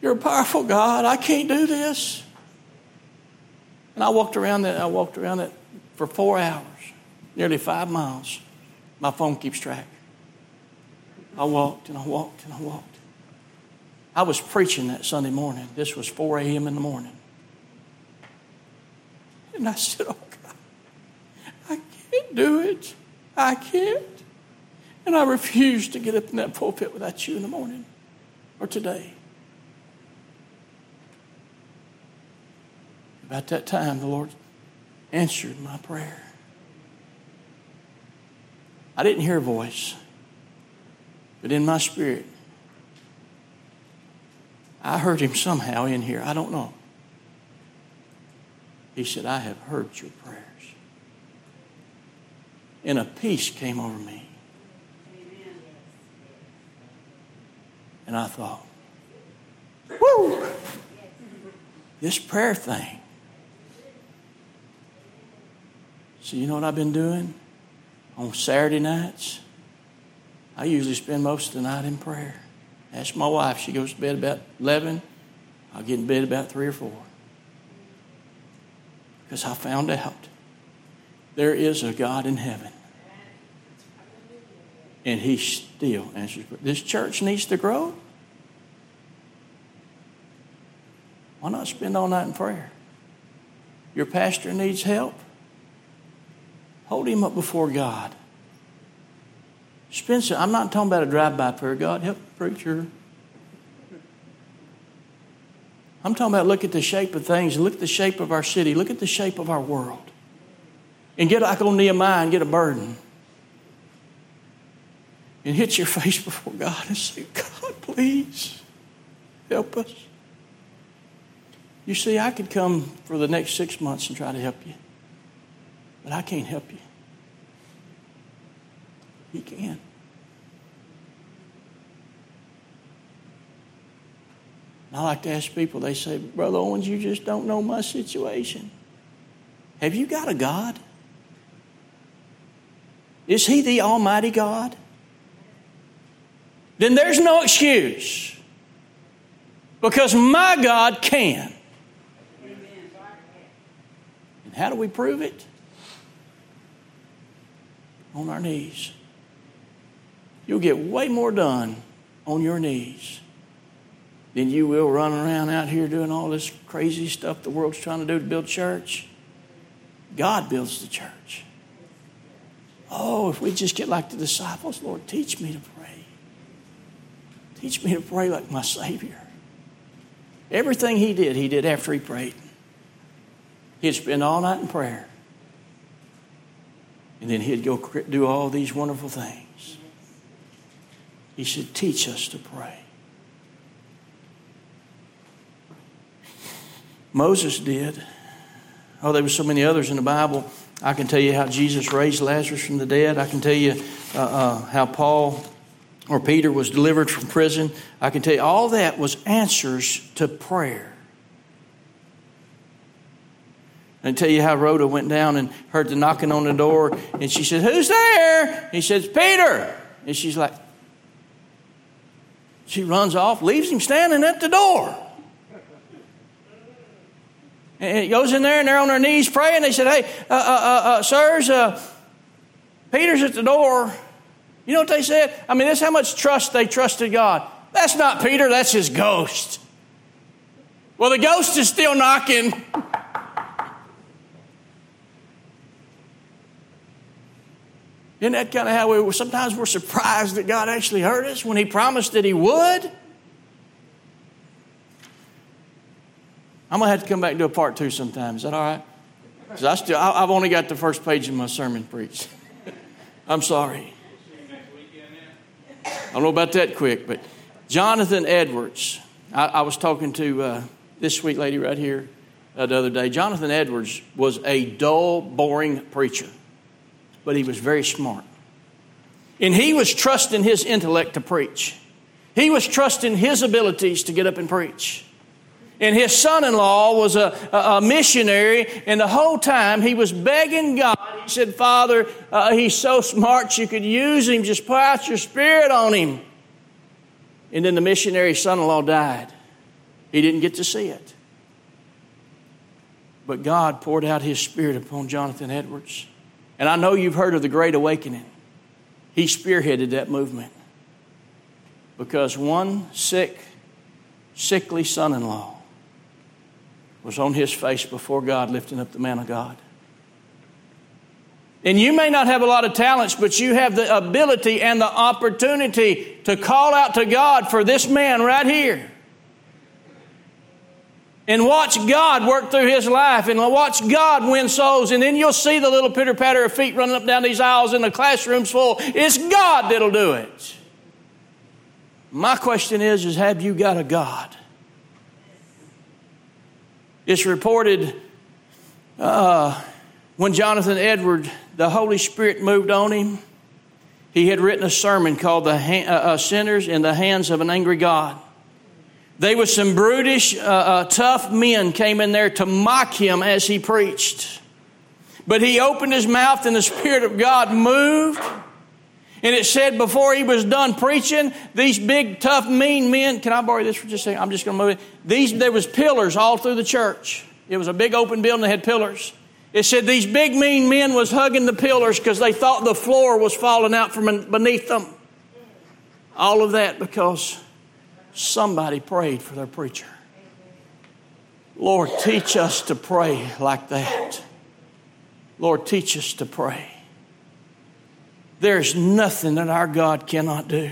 You're a powerful God. I can't do this. And I walked around that. I walked around that for four hours, nearly five miles. My phone keeps track. I walked and I walked and I walked. I was preaching that Sunday morning. This was 4 a.m. in the morning. And I said, Oh God, I can't do it. I can't. And I refuse to get up in that pulpit without you in the morning or today. About that time, the Lord answered my prayer. I didn't hear a voice, but in my spirit, I heard him somehow in here. I don't know. He said, I have heard your prayers. And a peace came over me. And I thought, whoo, this prayer thing. So, you know what I've been doing? On Saturday nights, I usually spend most of the night in prayer. Ask my wife. She goes to bed about 11. I'll get in bed about 3 or 4. Because I found out there is a God in heaven. And He still answers. This church needs to grow. Why not spend all night in prayer? Your pastor needs help. Hold him up before God. Spend some, I'm not talking about a drive-by prayer. God, help preacher. I'm talking about look at the shape of things. Look at the shape of our city. Look at the shape of our world. And get like on Nehemiah and get a burden. And hit your face before God and say, God, please help us. You see, I could come for the next six months and try to help you, but I can't help you. He can. I like to ask people, they say, Brother Owens, you just don't know my situation. Have you got a God? Is He the Almighty God? Then there's no excuse. Because my God can. And how do we prove it? On our knees. You'll get way more done on your knees than you will running around out here doing all this crazy stuff the world's trying to do to build church. God builds the church. Oh, if we just get like the disciples, Lord, teach me to pray. Teach me to pray like my Savior. Everything he did, he did after he prayed. He'd spend all night in prayer. And then he'd go do all these wonderful things. He said, Teach us to pray. Moses did. Oh, there were so many others in the Bible. I can tell you how Jesus raised Lazarus from the dead. I can tell you uh, uh, how Paul or Peter was delivered from prison. I can tell you all that was answers to prayer. I can tell you how Rhoda went down and heard the knocking on the door, and she said, Who's there? He says, Peter. And she's like, She runs off, leaves him standing at the door. And he goes in there and they're on their knees praying. They said, Hey, uh, uh, uh, uh sirs, uh, Peter's at the door. You know what they said? I mean, that's how much trust they trusted God. That's not Peter, that's his ghost. Well, the ghost is still knocking. Isn't that kind of how we sometimes we're surprised that God actually heard us when He promised that He would? I'm gonna have to come back and do a part two sometime. Is that all right? Because I still, I, have only got the first page of my sermon preached. I'm sorry. I don't know about that quick, but Jonathan Edwards. I, I was talking to uh, this sweet lady right here uh, the other day. Jonathan Edwards was a dull, boring preacher, but he was very smart. And he was trusting his intellect to preach. He was trusting his abilities to get up and preach. And his son in law was a, a, missionary, and the whole time he was begging God. He said, Father, uh, he's so smart you could use him, just pour out your spirit on him. And then the missionary son in law died. He didn't get to see it. But God poured out his spirit upon Jonathan Edwards. And I know you've heard of the Great Awakening. He spearheaded that movement because one sick, sickly son in law was on his face before God, lifting up the man of God. And you may not have a lot of talents, but you have the ability and the opportunity to call out to God for this man right here. And watch God work through his life and watch God win souls. And then you'll see the little pitter patter of feet running up down these aisles in the classrooms full. It's God that'll do it. My question is, is have you got a God? It's reported Uh, when Jonathan Edward, the Holy Spirit moved on him, he had written a sermon called "The uh, uh, Sinners in the Hands of an Angry God." They were some brutish, uh, uh, tough men came in there to mock him as he preached. But he opened his mouth and the Spirit of God moved. And it said before he was done preaching, these big, tough, mean men, can I borrow this for just a second? I'm just going to move it. These, there was pillars all through the church. It was a big open building that had pillars. It said these big, mean men was hugging the pillars because they thought the floor was falling out from beneath them. All of that because somebody prayed for their preacher. Lord, teach us to pray like that. Lord, teach us to pray. There's nothing that our God cannot do.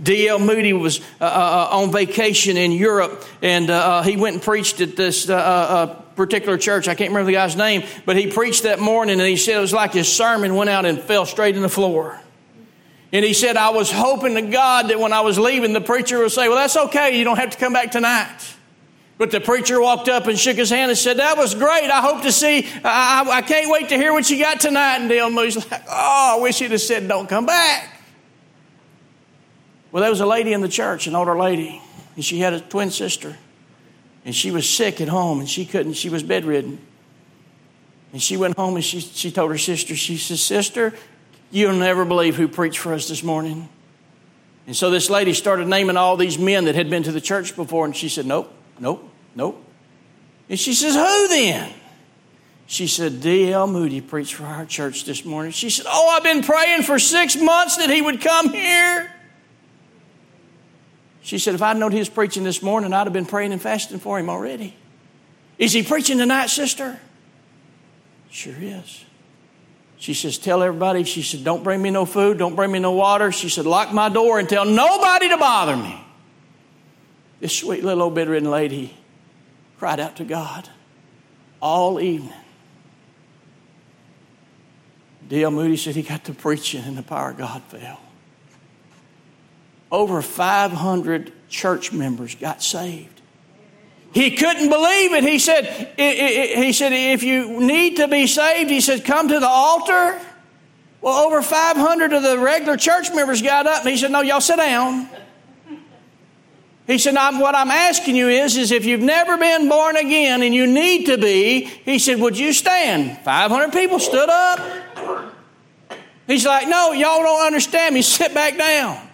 D.L. Moody was uh, uh, uh, on vacation in Europe, and uh, uh he went and preached at this uh, particular church. I can't remember the guy's name, but he preached that morning, and he said it was like his sermon went out and fell straight in the floor. And he said, I was hoping to God that when I was leaving, the preacher would say, Well, that's okay. You don't have to come back tonight. But the preacher walked up and shook his hand and said, That was great. I hope to see, I, I, can't wait to hear what you got tonight. And D.L. Moody's like, Oh, I wish he'd have said, Don't come back. Well, there was a lady in the church, an older lady, and she had a twin sister. And she was sick at home and she couldn't, she was bedridden. And she went home and she, she told her sister, She said, Sister, You'll never believe who preached for us this morning. And so this lady started naming all these men that had been to the church before, and she said, Nope, nope, nope. And she says, Who then? She said, D.L. Moody preached for our church this morning. She said, Oh, I've been praying for six months that he would come here. She said, If I'd known was preaching this morning, I'd have been praying and fasting for him already. Is he preaching tonight, sister? Sure is. She says, Tell everybody. She said, Don't bring me no food. Don't bring me no water. She said, Lock my door and tell nobody to bother me. This sweet little old bedridden lady cried out to God all evening. D.L. Moody said he got to preaching and the power of God fell. Over 500 church members got saved. He couldn't believe it. He said, he said, if you need to be saved, he said, come to the altar. Well, over 500 of the regular church members got up and he said, no, y'all sit down. He said, what I'm asking you is, is if you've never been born again and you need to be, he said, would you stand? 500 people stood up. He's like, no, y'all don't understand me. Sit back down.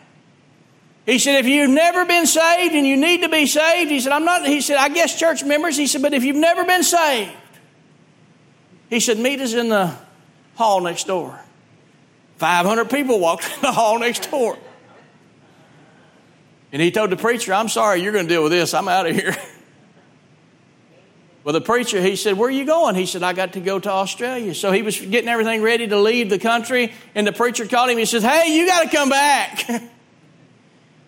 He said, if you've never been saved and you need to be saved, he said, I'm not, he said, I guess church members, he said, but if you've never been saved, he said, meet us in the hall next door. 500 people walked in the hall next door. And he told the preacher, I'm sorry, you're going to deal with this. I'm out of here. Well, the preacher, he said, Where are you going? He said, I got to go to Australia. So he was getting everything ready to leave the country, and the preacher called him. He says, Hey, you got to come back.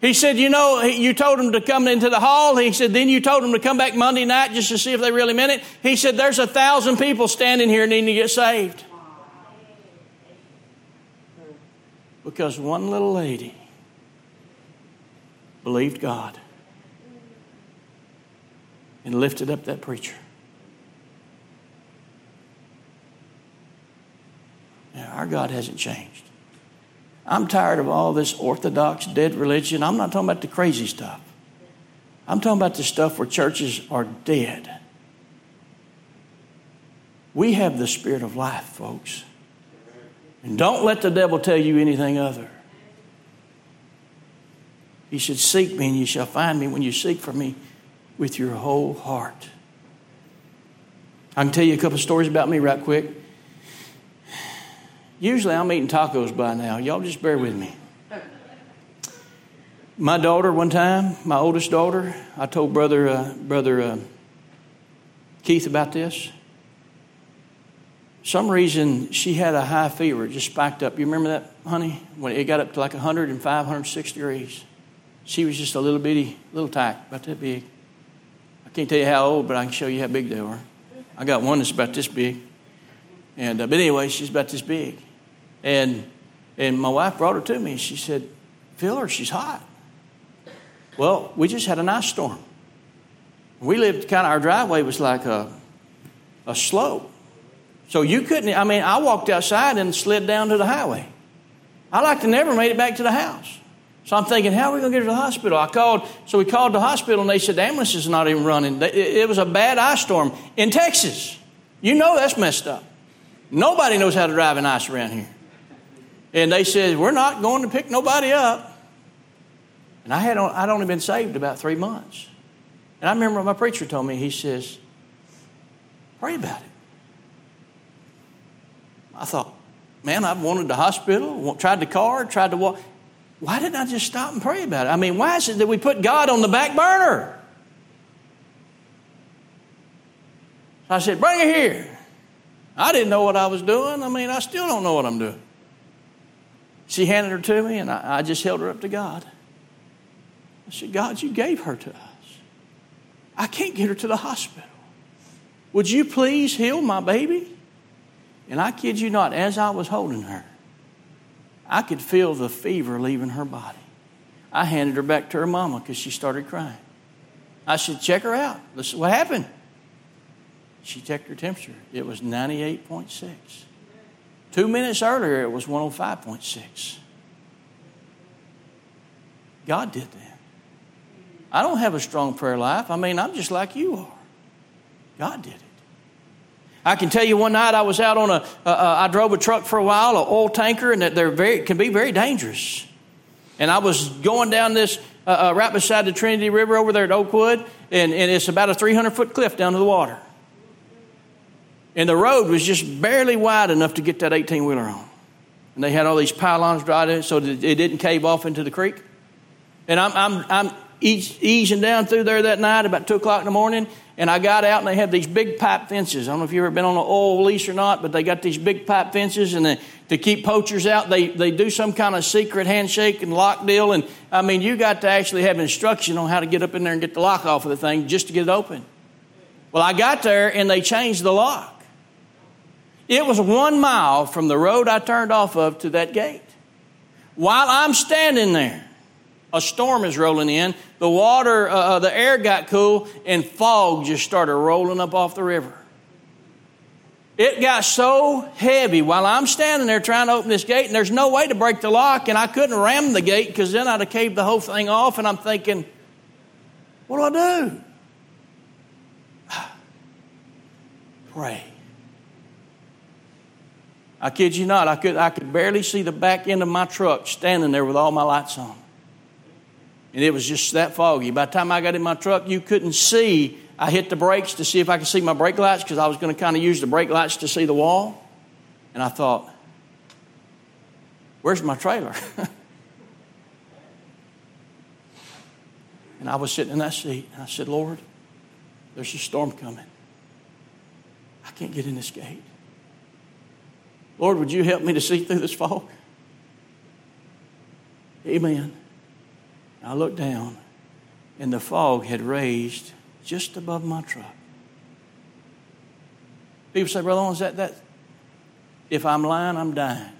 He said, You know, you told them to come into the hall. He said, Then you told them to come back Monday night just to see if they really meant it. He said, There's a thousand people standing here needing to get saved. Because one little lady believed God and lifted up that preacher. Now, our God hasn't changed. I'm tired of all this orthodox, dead religion. I'm not talking about the crazy stuff. I'm talking about the stuff where churches are dead. We have the spirit of life, folks. And don't let the devil tell you anything other. He said, Seek me and you shall find me when you seek for me with your whole heart. I can tell you a couple stories about me right quick. Usually I'm eating tacos by now. Y'all just bear with me. My daughter, one time, my oldest daughter, I told brother uh, brother uh, Keith about this. Some reason she had a high fever, just spiked up. You remember that, honey? When it got up to like 105, 106 degrees. She was just a little bitty, little tyke, about that big. I can't tell you how old, but I can show you how big they were. I got one that's about this big. And, uh, but anyway, she's about this big. And, and my wife brought her to me. And she said, Feel her, she's hot. Well, we just had an ice storm. We lived kind of, our driveway was like a, a slope. So you couldn't, I mean, I walked outside and slid down to the highway. I like to never made it back to the house. So I'm thinking, how are we going to get her to the hospital? I called, so we called the hospital and they said the ambulance is not even running. It was a bad ice storm in Texas. You know that's messed up. Nobody knows how to drive an ice around here. And they said, we're not going to pick nobody up. And I had I'd only been saved about three months. And I remember my preacher told me, he says, pray about it. I thought, man, I've wanted the hospital, tried the car, tried to walk. Why didn't I just stop and pray about it? I mean, why is it that we put God on the back burner? So I said, bring it here. I didn't know what I was doing. I mean, I still don't know what I'm doing. She handed her to me, and I, I just held her up to God. I said, God, you gave her to us. I can't get her to the hospital. Would you please heal my baby? And I kid you not, as I was holding her, I could feel the fever leaving her body. I handed her back to her mama because she started crying. I said, check her out. Listen, what happened? She checked her temperature. It was 98.6. Two minutes earlier, it was 105.6. God did that. I don't have a strong prayer life. I mean, I'm just like you are. God did it. I can tell you one night I was out on a. Uh, uh, I drove a truck for a while, an oil tanker, and that they're very, can be very dangerous. And I was going down this uh, uh, right beside the Trinity River over there at Oakwood, and, and it's about a 300 foot cliff down to the water. And the road was just barely wide enough to get that 18 wheeler on. And they had all these pylons right in so that it didn't cave off into the creek. And I'm, I'm, I'm easing down through there that night about 2 o'clock in the morning, and I got out and they had these big pipe fences. I don't know if you've ever been on an oil lease or not, but they got these big pipe fences, and they, to keep poachers out, they, they do some kind of secret handshake and lock deal. And I mean, you got to actually have instruction on how to get up in there and get the lock off of the thing just to get it open. Well, I got there and they changed the lock. It was one mile from the road I turned off of to that gate. While I'm standing there, a storm is rolling in. The water, uh, uh, the air got cool, and fog just started rolling up off the river. It got so heavy while I'm standing there trying to open this gate, and there's no way to break the lock, and I couldn't ram the gate because then I'd have caved the whole thing off. And I'm thinking, what do I do? Pray. I kid you not, I could, I could barely see the back end of my truck standing there with all my lights on and it was just that foggy. By the time I got in my truck, you couldn't see. I hit the brakes to see if I could see my brake lights because I was going to kind of use the brake lights to see the wall. And I thought, where's my trailer? and I was sitting in that seat, and I said, Lord, there's a storm coming. I can't get in this gate. Lord, would you help me to see through this fog? Amen. I looked down, and the fog had raised just above my truck. People say, Brother Owens, that, that, if I'm lying, I'm dying.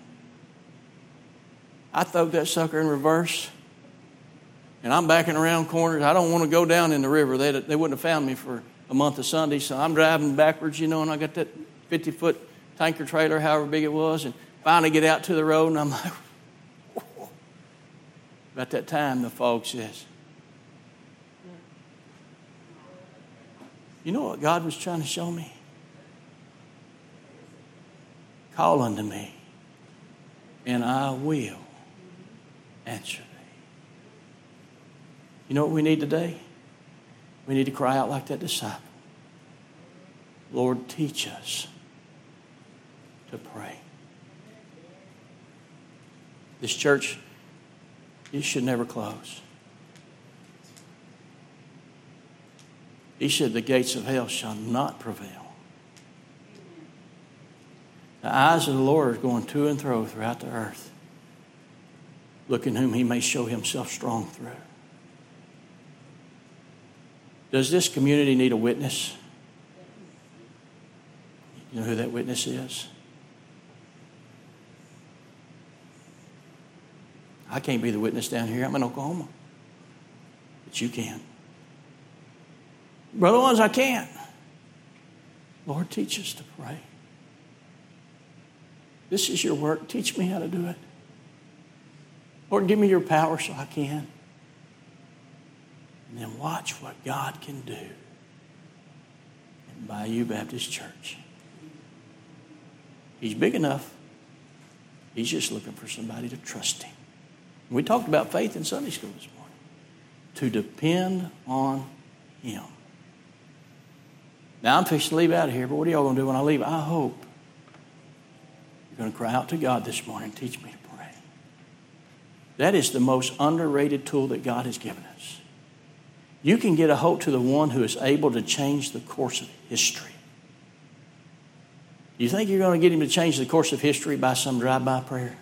I throw that sucker in reverse, and I'm backing around corners. I don't want to go down in the river. They, they wouldn't have found me for a month of Sunday, so I'm driving backwards, you know, and I got that 50 foot tanker trailer, however big it was, and finally get out to the road, and I'm like, about that time, the fog says, You know what God was trying to show me? Call unto me, and I will answer thee. You know what we need today? We need to cry out like that disciple. Lord, teach us to pray. This church it should never close. He said, The gates of hell shall not prevail. The eyes of the Lord are going to and fro throughout the earth, looking whom he may show himself strong through. Does this community need a witness? You know who that witness is? I can't be the witness down here. I'm in Oklahoma. But you can. Brother Owens, I can't. Lord, teach us to pray. This is your work. Teach me how to do it. Lord, give me your power so I can. And then watch what God can do in Bayou Baptist Church. He's big enough. He's just looking for somebody to trust him. We talked about faith in Sunday school this morning. To depend on him. Now I'm fixing to leave out of here, but what are y'all going to do when I leave? I hope you're going to cry out to God this morning. Teach me to pray. That is the most underrated tool that God has given us. You can get a hold to the one who is able to change the course of history. You think you're going to get him to change the course of history by some drive by prayer?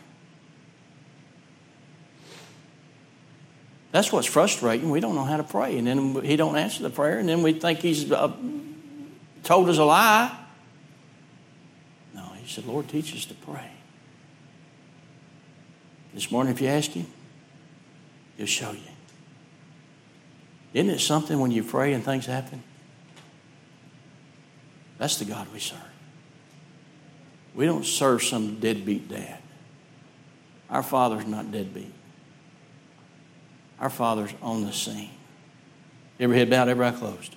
That's what's frustrating. We don't know how to pray, and then he don't answer the prayer, and then we think he's uh, told us a lie. No, he said, Lord, teach us to pray. This morning, if you ask him, he'll show you. Isn't it something when you pray and things happen? That's the God we serve. We don't serve some deadbeat dad. Our Father's not deadbeat. Our Father's on the scene. Every head bowed, every eye closed.